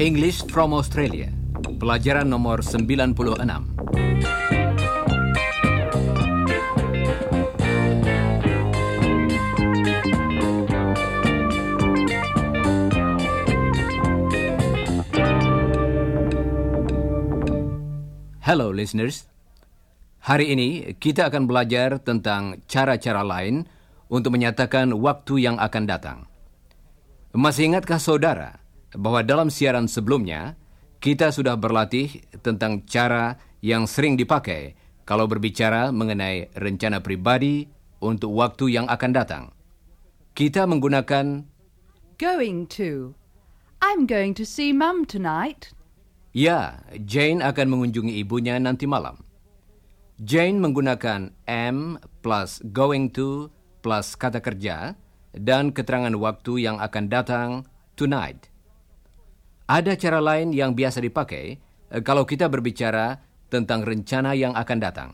English from Australia. Pelajaran nomor 96. Hello listeners. Hari ini kita akan belajar tentang cara-cara lain untuk menyatakan waktu yang akan datang. Masih ingatkah saudara bahwa dalam siaran sebelumnya kita sudah berlatih tentang cara yang sering dipakai kalau berbicara mengenai rencana pribadi untuk waktu yang akan datang. Kita menggunakan Going to. I'm going to see Mum tonight. ya, Jane akan mengunjungi ibunya nanti malam. Jane menggunakan am plus going to plus kata kerja dan keterangan waktu yang akan datang tonight. Ada cara lain yang biasa dipakai eh, kalau kita berbicara tentang rencana yang akan datang.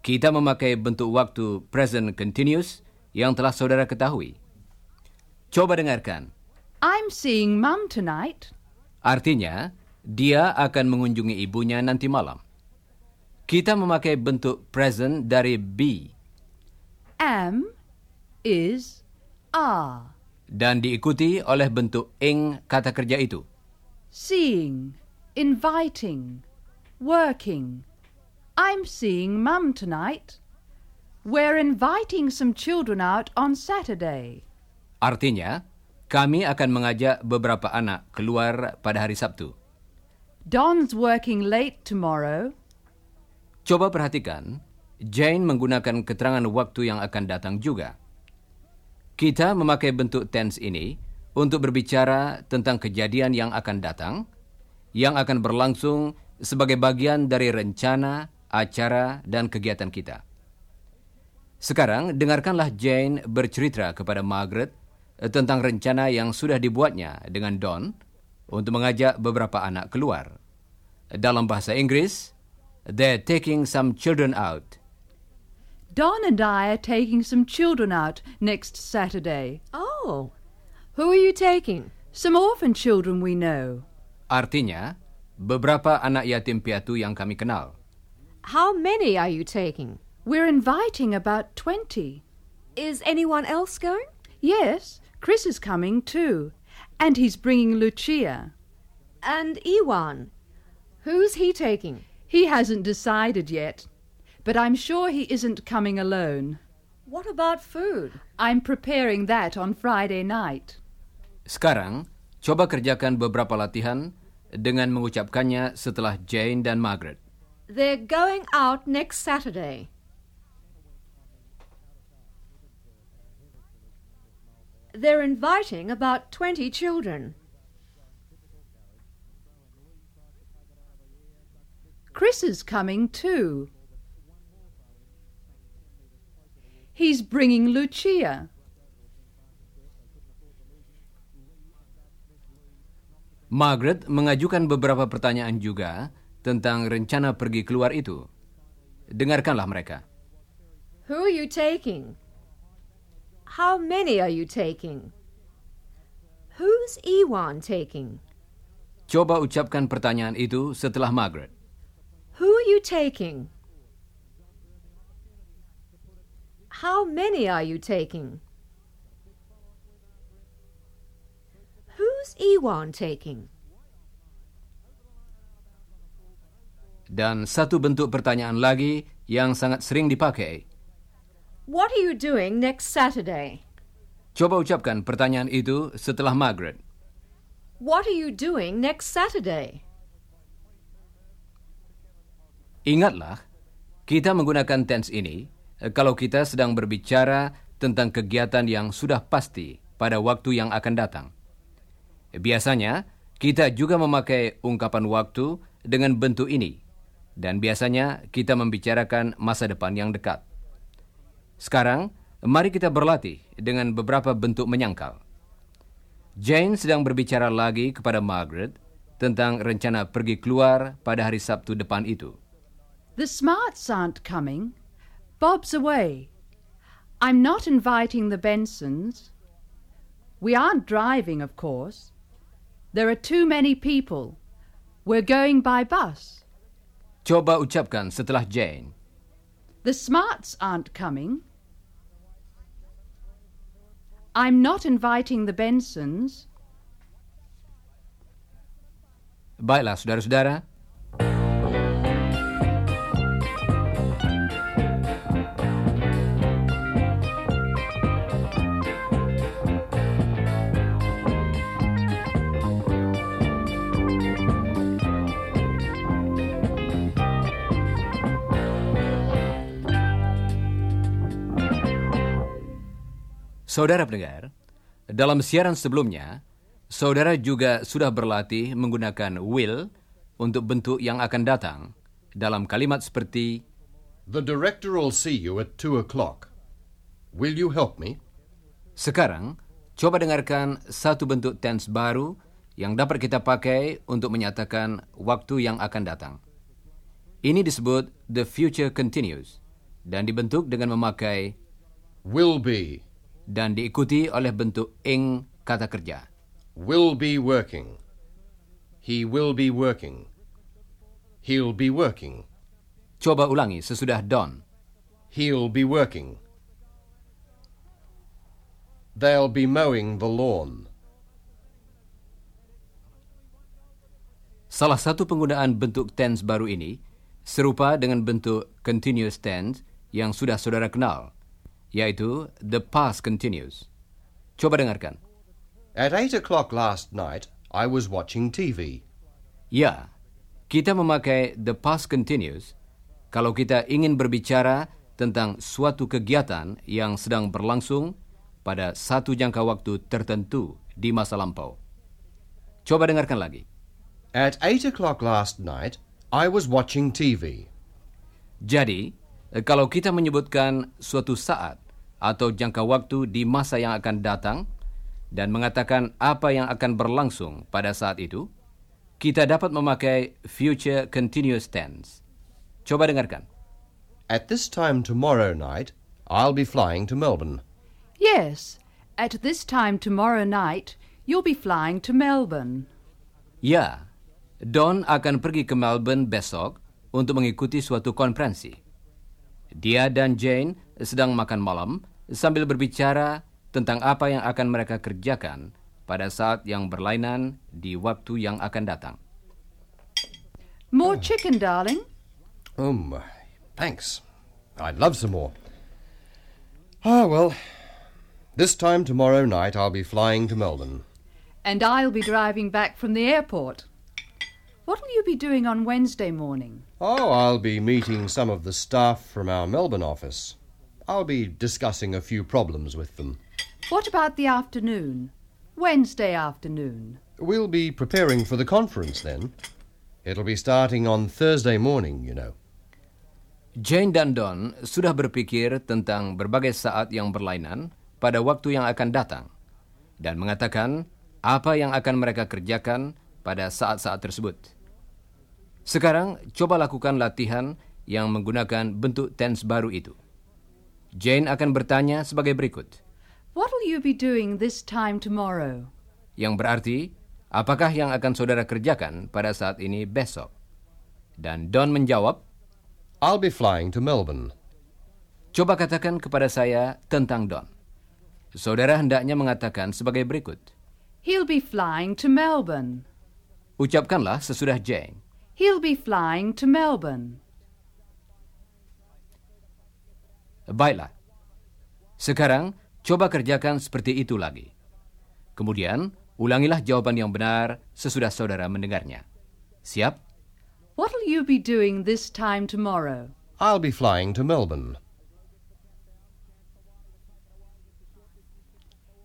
Kita memakai bentuk waktu present continuous yang telah saudara ketahui. Coba dengarkan. I'm seeing Mum tonight. Artinya, dia akan mengunjungi ibunya nanti malam. Kita memakai bentuk present dari be Am is are. dan diikuti oleh bentuk ing kata kerja itu. Seeing, inviting, working. I'm seeing Mum tonight. We're inviting some children out on Saturday. Artinya, kami akan mengajak beberapa anak keluar pada hari Sabtu. Don's working late tomorrow. Coba perhatikan, Jane menggunakan keterangan waktu yang akan datang juga. Kita memakai bentuk tense ini untuk berbicara tentang kejadian yang akan datang, yang akan berlangsung sebagai bagian dari rencana, acara, dan kegiatan kita. Sekarang, dengarkanlah Jane bercerita kepada Margaret tentang rencana yang sudah dibuatnya dengan Don untuk mengajak beberapa anak keluar. Dalam bahasa Inggris, they're taking some children out. Don and I are taking some children out next Saturday. Oh, who are you taking? Some orphan children we know. Artinya, beberapa anak yatim piatu yang kami kenal. How many are you taking? We're inviting about 20. Is anyone else going? Yes, Chris is coming too. And he's bringing Lucia. And Iwan. Who's he taking? He hasn't decided yet. But I'm sure he isn't coming alone. What about food? I'm preparing that on Friday night. Sekarang, coba kerjakan beberapa latihan dengan mengucapkannya setelah Jane dan Margaret. They're going out next Saturday. They're inviting about 20 children. Chris is coming too. He's bringing Lucia. Margaret mengajukan beberapa pertanyaan juga tentang rencana pergi keluar itu. Dengarkanlah mereka. Who are you taking? How many are you taking? Who's Iwan taking? Coba ucapkan pertanyaan itu setelah Margaret. You taking? How many are you taking? Who's Iwan taking? Dan satu bentuk pertanyaan lagi yang sangat sering dipakai. What are you doing next Saturday? Coba ucapkan pertanyaan itu setelah Margaret. What are you doing next Saturday? Ingatlah, kita menggunakan tense ini eh, kalau kita sedang berbicara tentang kegiatan yang sudah pasti pada waktu yang akan datang. Biasanya, kita juga memakai ungkapan waktu dengan bentuk ini, dan biasanya kita membicarakan masa depan yang dekat. Sekarang, mari kita berlatih dengan beberapa bentuk menyangkal. Jane sedang berbicara lagi kepada Margaret tentang rencana pergi keluar pada hari Sabtu depan itu. The smarts aren't coming. Bob's away. I'm not inviting the Bensons. We aren't driving, of course. There are too many people. We're going by bus. Coba ucapkan setelah Jane. The Smarts aren't coming. I'm not inviting the Bensons. Baiklah, saudara-saudara. Saudara pendengar, dalam siaran sebelumnya, saudara juga sudah berlatih menggunakan will untuk bentuk yang akan datang dalam kalimat seperti The director will see you at two o'clock. Will you help me? Sekarang, coba dengarkan satu bentuk tense baru yang dapat kita pakai untuk menyatakan waktu yang akan datang. Ini disebut the future continuous dan dibentuk dengan memakai Will be. Dan diikuti oleh bentuk ing kata kerja. Will be working. He will be working. He'll be working. Coba ulangi sesudah don. He'll be working. They'll be mowing the lawn. Salah satu penggunaan bentuk tense baru ini serupa dengan bentuk continuous tense yang sudah saudara kenal, yaitu the past continuous. Coba dengarkan. At eight o'clock last night, I was watching TV. Ya, kita memakai the past continuous kalau kita ingin berbicara tentang suatu kegiatan yang sedang berlangsung pada satu jangka waktu tertentu di masa lampau. Coba dengarkan lagi. At eight o'clock last night, I was watching TV. Jadi, kalau kita menyebutkan suatu saat atau jangka waktu di masa yang akan datang dan mengatakan apa yang akan berlangsung pada saat itu, kita dapat memakai future continuous tense. Coba dengarkan. At this time tomorrow night, I'll be flying to Melbourne. Yes, at this time tomorrow night, you'll be flying to Melbourne. Ya, Don akan pergi ke Melbourne besok untuk mengikuti suatu konferensi. Dia dan Jane sedang makan malam sambil berbicara tentang apa yang akan mereka kerjakan pada saat yang berlainan di waktu yang akan datang. More chicken, darling? Um, thanks. I'd love some more. Ah, well, this time tomorrow night I'll be flying to Melbourne. And I'll be driving back from the airport. What'll you be doing on Wednesday morning? Oh, I'll be meeting some of the staff from our Melbourne office. I'll be discussing a few problems with them. What about the afternoon? Wednesday afternoon. We'll be preparing for the conference then. It'll be starting on Thursday morning, you know. Jane dan Don sudah berpikir tentang berbagai saat yang berlainan pada waktu yang akan datang dan mengatakan apa yang akan mereka kerjakan pada saat-saat tersebut. Sekarang, coba lakukan latihan yang menggunakan bentuk tense baru itu. Jane akan bertanya sebagai berikut, What'll you be doing this time tomorrow? yang berarti, apakah yang akan saudara kerjakan pada saat ini besok? Dan Don menjawab, I'll be flying to Melbourne. coba katakan kepada saya tentang Don. Saudara hendaknya mengatakan sebagai berikut, He'll be flying to Melbourne. ucapkanlah sesudah Jane. He'll be flying to Melbourne. Baiklah. Sekarang, coba kerjakan seperti itu lagi. Kemudian, ulangilah jawaban yang benar sesudah saudara mendengarnya. Siap? What'll you be doing this time tomorrow? I'll be flying to Melbourne.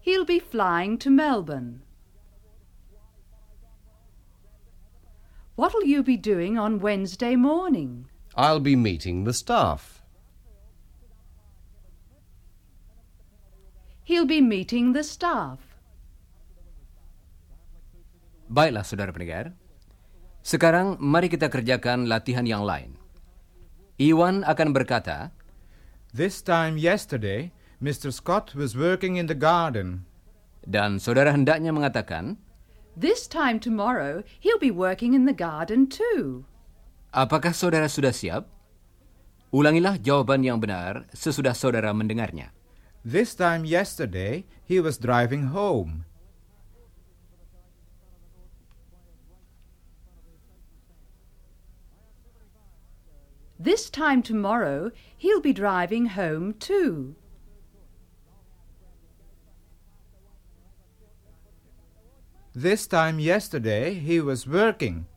He'll be flying to Melbourne. What'll you be doing on Wednesday morning? I'll be meeting the staff. He'll be meeting the staff. Baiklah, saudara pendengar. Sekarang, mari kita kerjakan latihan yang lain. Iwan akan berkata, This time yesterday, Mr. Scott was working in the garden. Dan saudara hendaknya mengatakan, This time tomorrow, he'll be working in the garden too. apakah saudara sudah siap? Ulangilah jawaban yang benar sesudah saudara mendengarnya. This time yesterday, he was driving home. This time tomorrow, he'll be driving home too. This time yesterday, he was working.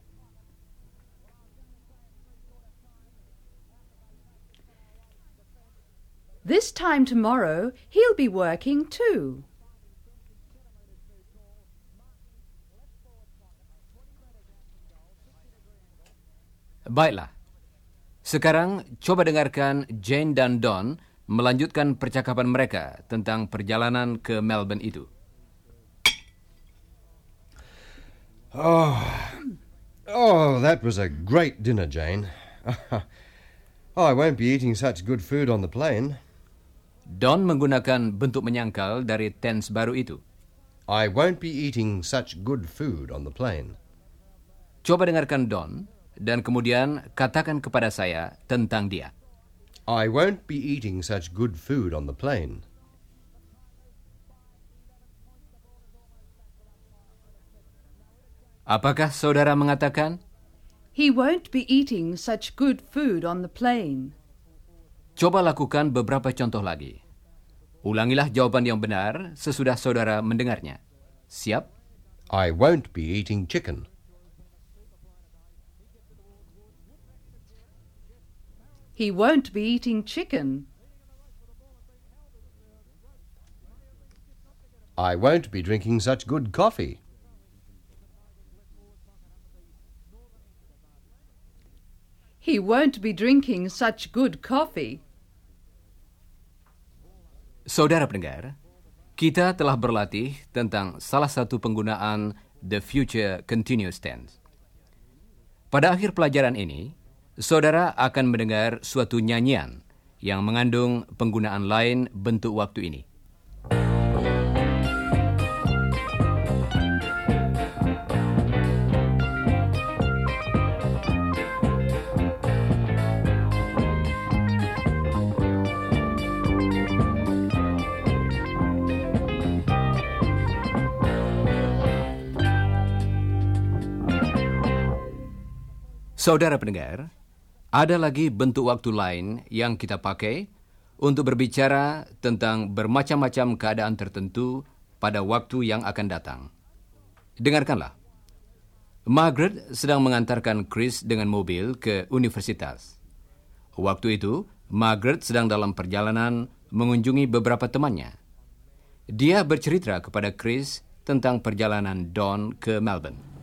This time tomorrow, he'll be working too. Baiklah. Sekarang coba dengarkan Jane dan Don melanjutkan percakapan mereka tentang perjalanan ke Melbourne itu. Oh, oh, that was a great dinner, Jane. I won't be eating such good food on the plane. Don menggunakan bentuk menyangkal dari tense baru itu. I won't be eating such good food on the plane. Coba dengarkan Don dan kemudian katakan kepada saya tentang dia. I won't be eating such good food on the plane. Apakah saudara mengatakan? He won't be eating such good food on the plane. Coba lakukan beberapa contoh lagi. Ulangilah jawaban yang benar sesudah saudara mendengarnya. Siap? I won't be eating chicken. He won't be eating chicken. I won't be drinking such good coffee. He won't be drinking such good coffee. Saudara pendengar, kita telah berlatih tentang salah satu penggunaan the future continuous tense. Pada akhir pelajaran ini, saudara akan mendengar suatu nyanyian yang mengandung penggunaan lain bentuk waktu ini. Saudara pendengar, ada lagi bentuk waktu lain yang kita pakai untuk berbicara tentang bermacam-macam keadaan tertentu pada waktu yang akan datang. Dengarkanlah. Margaret sedang mengantarkan Chris dengan mobil ke universitas. Waktu itu, Margaret sedang dalam perjalanan mengunjungi beberapa temannya. Dia bercerita kepada Chris tentang perjalanan Don ke Melbourne.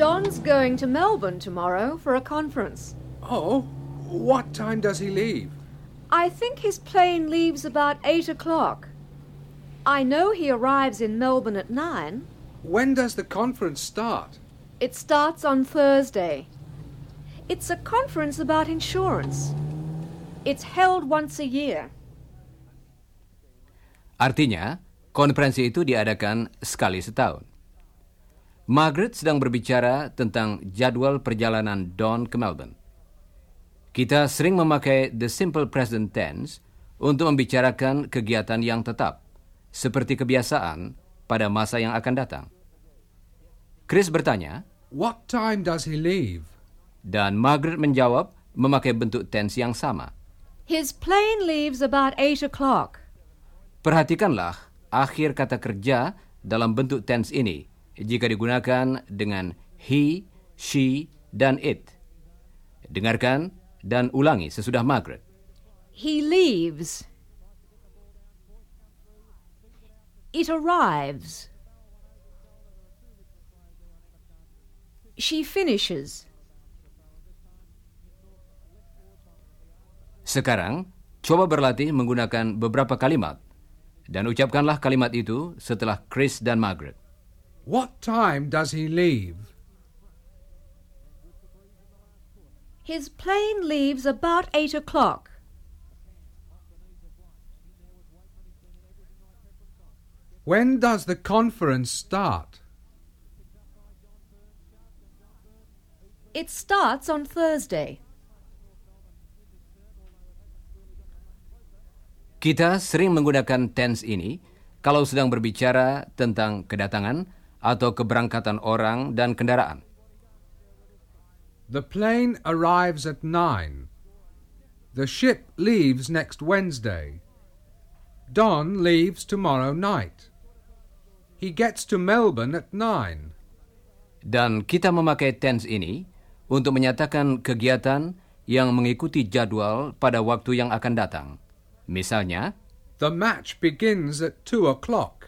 Don's going to Melbourne tomorrow for a conference. Oh, what time does he leave? I think his plane leaves about eight o'clock. I know he arrives in Melbourne at nine. When does the conference start? It starts on Thursday. It's a conference about insurance. It's held once a year. Artinya, konferensi itu diadakan sekali setahun. Margaret sedang berbicara tentang jadwal perjalanan Don ke Melbourne. Kita sering memakai the simple present tense untuk membicarakan kegiatan yang tetap, seperti kebiasaan pada masa yang akan datang. Chris bertanya, What time does he leave? dan Margaret menjawab memakai bentuk tense yang sama. His plane leaves about eight o'clock. Perhatikanlah akhir kata kerja dalam bentuk tense ini jika digunakan dengan he, she, dan it. Dengarkan dan ulangi sesudah Margaret. He leaves. It arrives. She finishes. Sekarang, coba berlatih menggunakan beberapa kalimat dan ucapkanlah kalimat itu setelah Chris dan Margaret. What time does he leave? His plane leaves about eight o'clock. When does the conference start? It starts on Thursday. Kita sering menggunakan tense ini kalau sedang berbicara tentang kedatangan atau keberangkatan orang dan kendaraan. The plane arrives at nine. The ship leaves next Wednesday. Don leaves tomorrow night. He gets to Melbourne at nine. Dan kita memakai tense ini untuk menyatakan kegiatan yang mengikuti jadwal pada waktu yang akan datang. Misalnya, The match begins at two o'clock.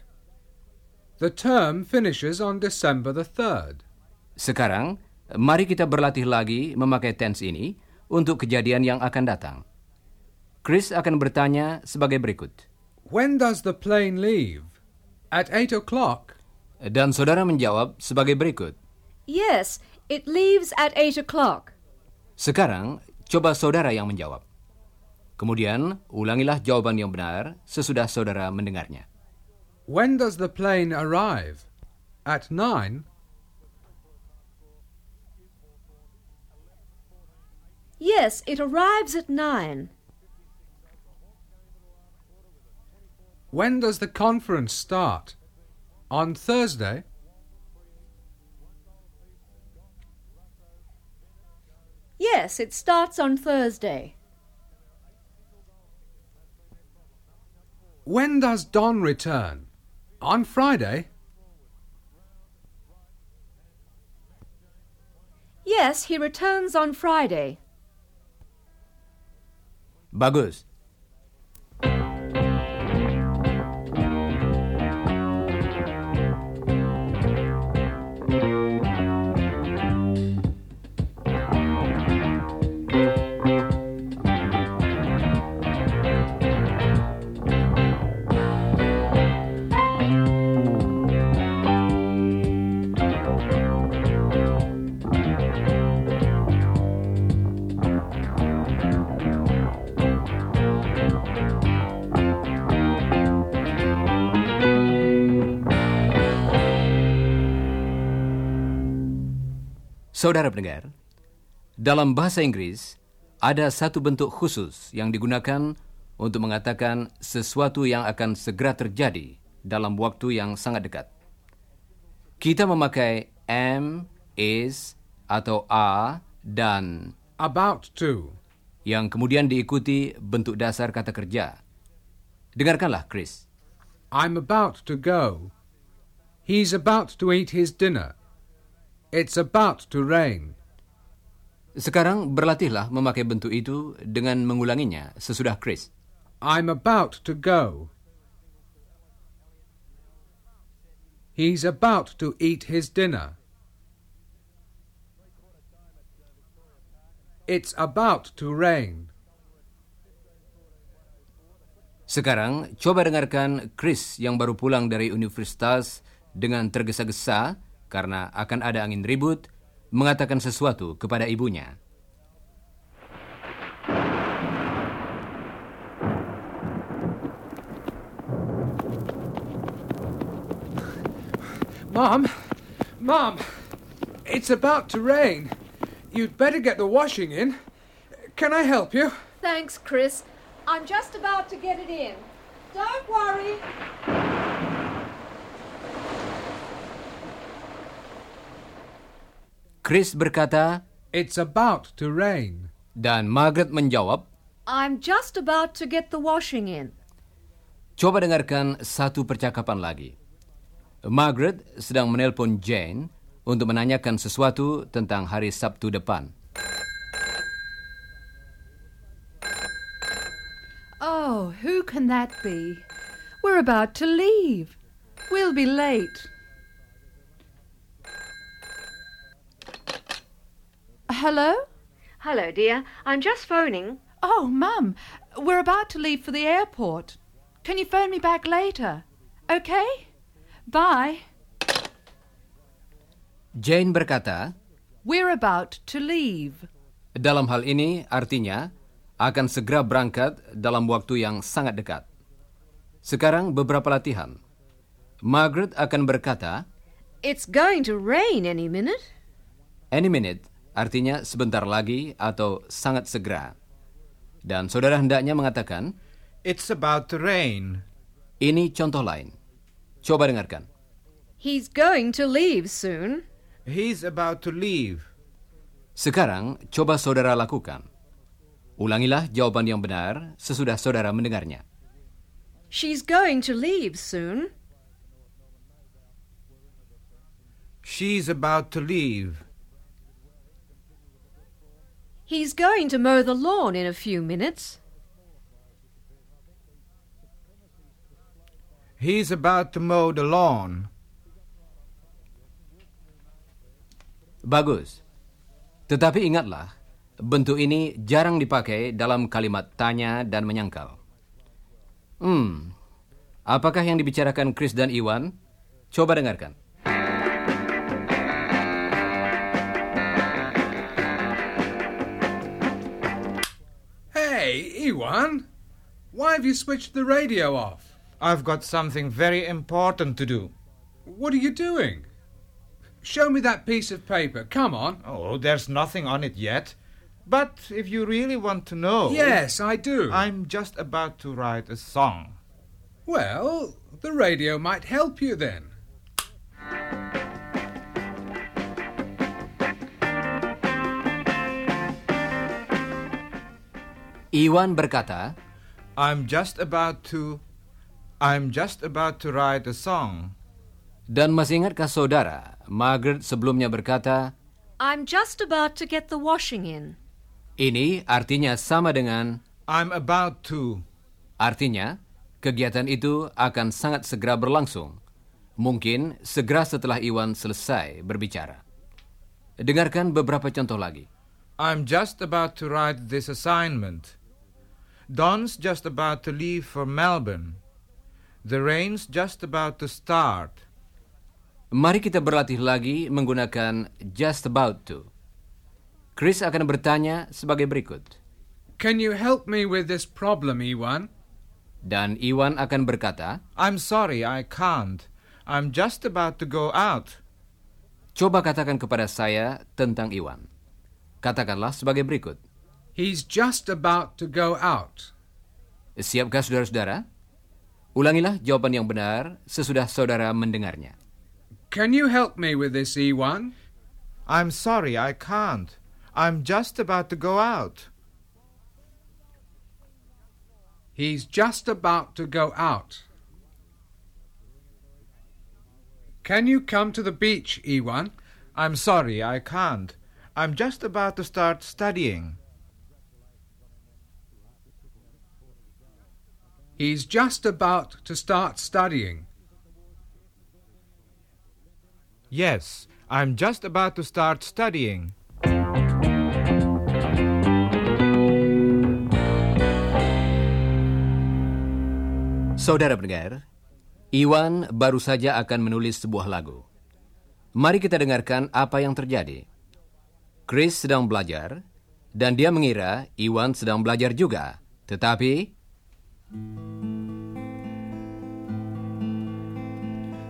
The term finishes on December the 3rd. sekarang mari kita berlatih lagi memakai tense ini untuk kejadian yang akan datang. Chris akan bertanya sebagai berikut. When does the plane leave? At eight o'clock. Dan saudara menjawab sebagai berikut. Yes, it leaves at eight o'clock. Sekarang, coba saudara yang menjawab. Kemudian, ulangilah jawaban yang benar sesudah saudara mendengarnya. When does the plane arrive? At nine. Yes, it arrives at nine. When does the conference start? On Thursday. Yes, it starts on Thursday. When does Don return? On Friday. Yes, he returns on Friday. Bagus. Saudara pendengar, dalam bahasa Inggris ada satu bentuk khusus yang digunakan untuk mengatakan sesuatu yang akan segera terjadi dalam waktu yang sangat dekat. Kita memakai am, is, atau are, dan About to. yang kemudian diikuti bentuk dasar kata kerja. Dengarkanlah, Chris. I'm about to go. He's about to eat his dinner. It's about to rain. Sekarang berlatihlah memakai bentuk itu dengan mengulanginya sesudah Chris. I'm about to go. He's about to eat his dinner. It's about to rain. Sekarang coba dengarkan Chris yang baru pulang dari universitas dengan tergesa-gesa karena akan ada angin ribut mengatakan sesuatu kepada ibunya. Mom! Mom! It's about to rain. You'd better get the washing in. Can I help you? Thanks, Chris. I'm just about to get it in. Don't worry. Chris berkata It's about to rain. dan Margaret menjawab, I'm just about to get the washing in. coba dengarkan satu percakapan lagi. Margaret sedang menelpon Jane untuk menanyakan sesuatu tentang hari Sabtu depan. Oh, who can that be? We're about to leave. We'll be late. Hello? Hello, dear. I'm just phoning. Oh, Mum, we're about to leave for the airport. Can you phone me back later? Okay? Bye. Jane berkata, We're about to leave. Dalam hal ini artinya akan segera berangkat dalam waktu yang sangat dekat. Sekarang beberapa latihan. Margaret akan berkata, It's going to rain any minute. any minute artinya sebentar lagi atau sangat segera. Dan saudara hendaknya mengatakan, It's about to rain. ini contoh lain. Coba dengarkan. He's going to leave soon. He's about to leave. Sekarang coba saudara lakukan. Ulangilah jawaban yang benar sesudah saudara mendengarnya. She's going to leave soon. She's about to leave. He's going to mow the lawn in a few minutes. He's about to mow the lawn. Bagus. Tetapi ingatlah, bentuk ini jarang dipakai dalam kalimat tanya dan menyangkal. Hmm, apakah yang dibicarakan Chris dan Iwan? Coba dengarkan. Ewan. Why have you switched the radio off? I've got something very important to do. What are you doing? Show me that piece of paper. Come on. Oh, there's nothing on it yet. But if you really want to know. Yes, I do. I'm just about to write a song. Well, the radio might help you then. Iwan berkata, I'm just about to. I'm just about to write a song. dan masih ingatkah saudara, Margaret sebelumnya berkata, I'm just about to get the washing in. ini artinya sama dengan I'm about to. Artinya, kegiatan itu akan sangat segera berlangsung. Mungkin segera setelah Iwan selesai berbicara. Dengarkan beberapa contoh lagi. I'm just about to write this assignment. Don's just about to leave for Melbourne. The rain's just about to start. Mari kita berlatih lagi menggunakan just about to. Chris akan bertanya sebagai berikut. Can you help me with this problem, Ewan? Dan Iwan akan berkata, I'm sorry, I can't. I'm just about to go out. coba katakan kepada saya tentang Iwan. Katakanlah sebagai berikut. He's just about to go out. Siapkah saudara-saudara? Ulangilah jawaban yang benar sesudah saudara mendengarnya. Can you help me with this, Ewan? I'm sorry, I can't. I'm just about to go out. He's just about to go out. Can you come to the beach, Ewan? I'm sorry, I can't. I'm just about to start studying. He's just about to start studying. Yes, I'm just about to start studying. Saudara pendengar, Iwan baru saja akan menulis sebuah lagu. Mari kita dengarkan apa yang terjadi. Chris sedang belajar, dan dia mengira Iwan sedang belajar juga. Tetapi,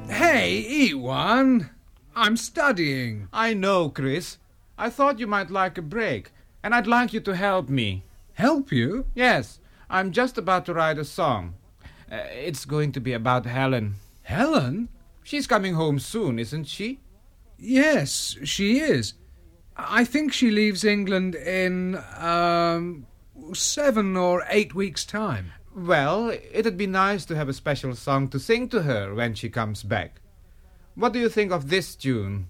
Hey, Ewan! I'm studying. I know, Chris. I thought you might like a break, and I'd like you to help me. Help you? Yes, I'm just about to write a song. Uh, it's going to be about Helen. Helen? She's coming home soon, isn't she? Yes, she is. I think she leaves England in, um, seven or eight weeks' time. Well, it'd be nice to have a special song to sing to her when she comes back. What do you think of this tune?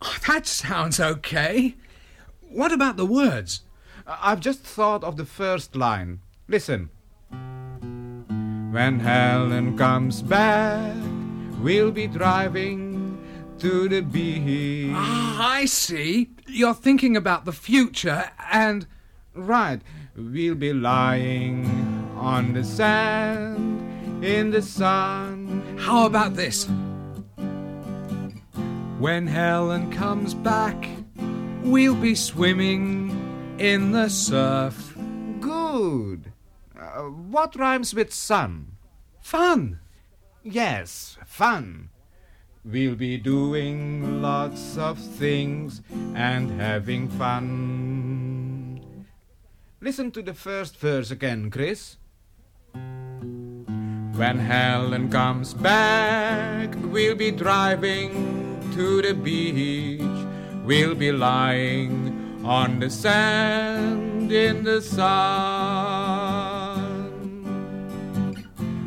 Oh, that sounds okay. What about the words? I've just thought of the first line. Listen. When Helen comes back, we'll be driving to the beach. Ah, I see. You're thinking about the future and. Right, we'll be lying on the sand in the sun. How about this? When Helen comes back, we'll be swimming in the surf. Good. Uh, what rhymes with sun? Fun! Yes, fun. We'll be doing lots of things and having fun. Listen to the first verse again, Chris. When Helen comes back, we'll be driving to the beach. We'll be lying on the sand in the sun.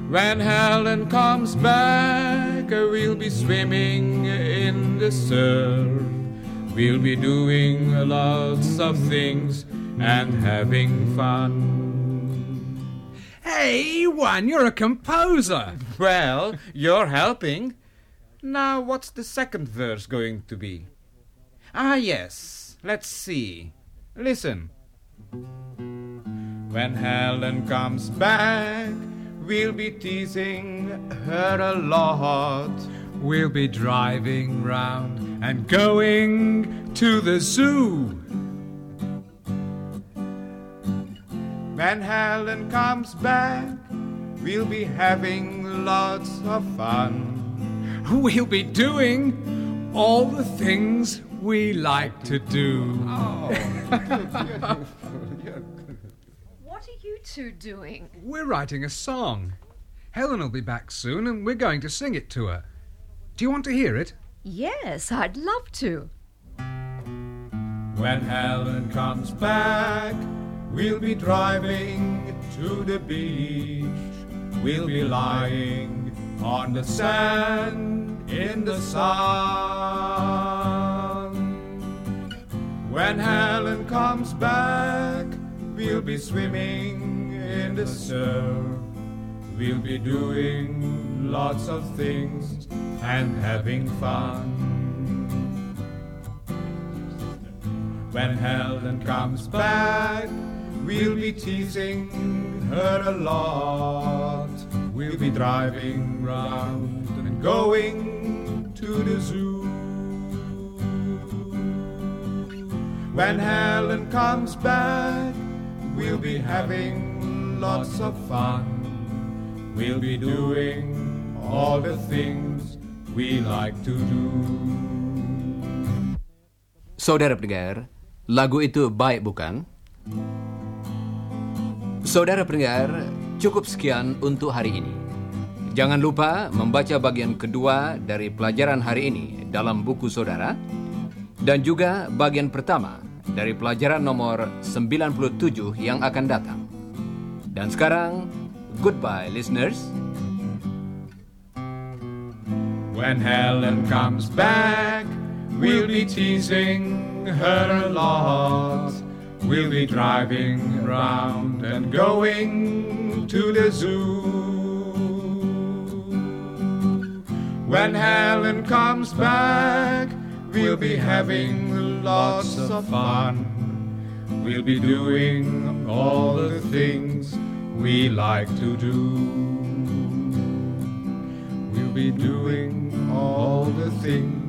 When Helen comes back, we'll be swimming in the surf. We'll be doing lots of things and having fun. Hey, Juan, you're a composer! Well, you're helping. Now, what's the second verse going to be? Ah, yes. Let's see. Listen. When Helen comes back, we'll be teasing her a lot. We'll be driving round and going to the zoo. When Helen comes back, we'll be having lots of fun. We'll be doing all the things we like to do. What are you two doing? We're writing a song. Helen will be back soon and we're going to sing it to her. Do you want to hear it? Yes, I'd love to. When Helen comes back, we'll be driving to the beach. We'll be lying on the sand in the sun. When Helen comes back, we'll be swimming in the surf. We'll be doing lots of things and having fun. When Helen comes back, we'll be teasing her a lot. We'll be driving round and going to the zoo. When Helen comes back, we'll be having lots of fun. We'll be doing all the things we like to do. Saudara pendengar, lagu itu baik bukan? Saudara pendengar, cukup sekian untuk hari ini. Jangan lupa membaca bagian kedua dari pelajaran hari ini dalam buku saudara dan juga bagian pertama dari pelajaran nomor 97 yang akan datang. Dan sekarang, goodbye listeners. When Helen comes back, we'll be teasing her a lot. We'll be driving round and going to the zoo. When Helen comes back, we'll be having lots of fun. We'll be doing all the things we like to do. We'll be doing all the things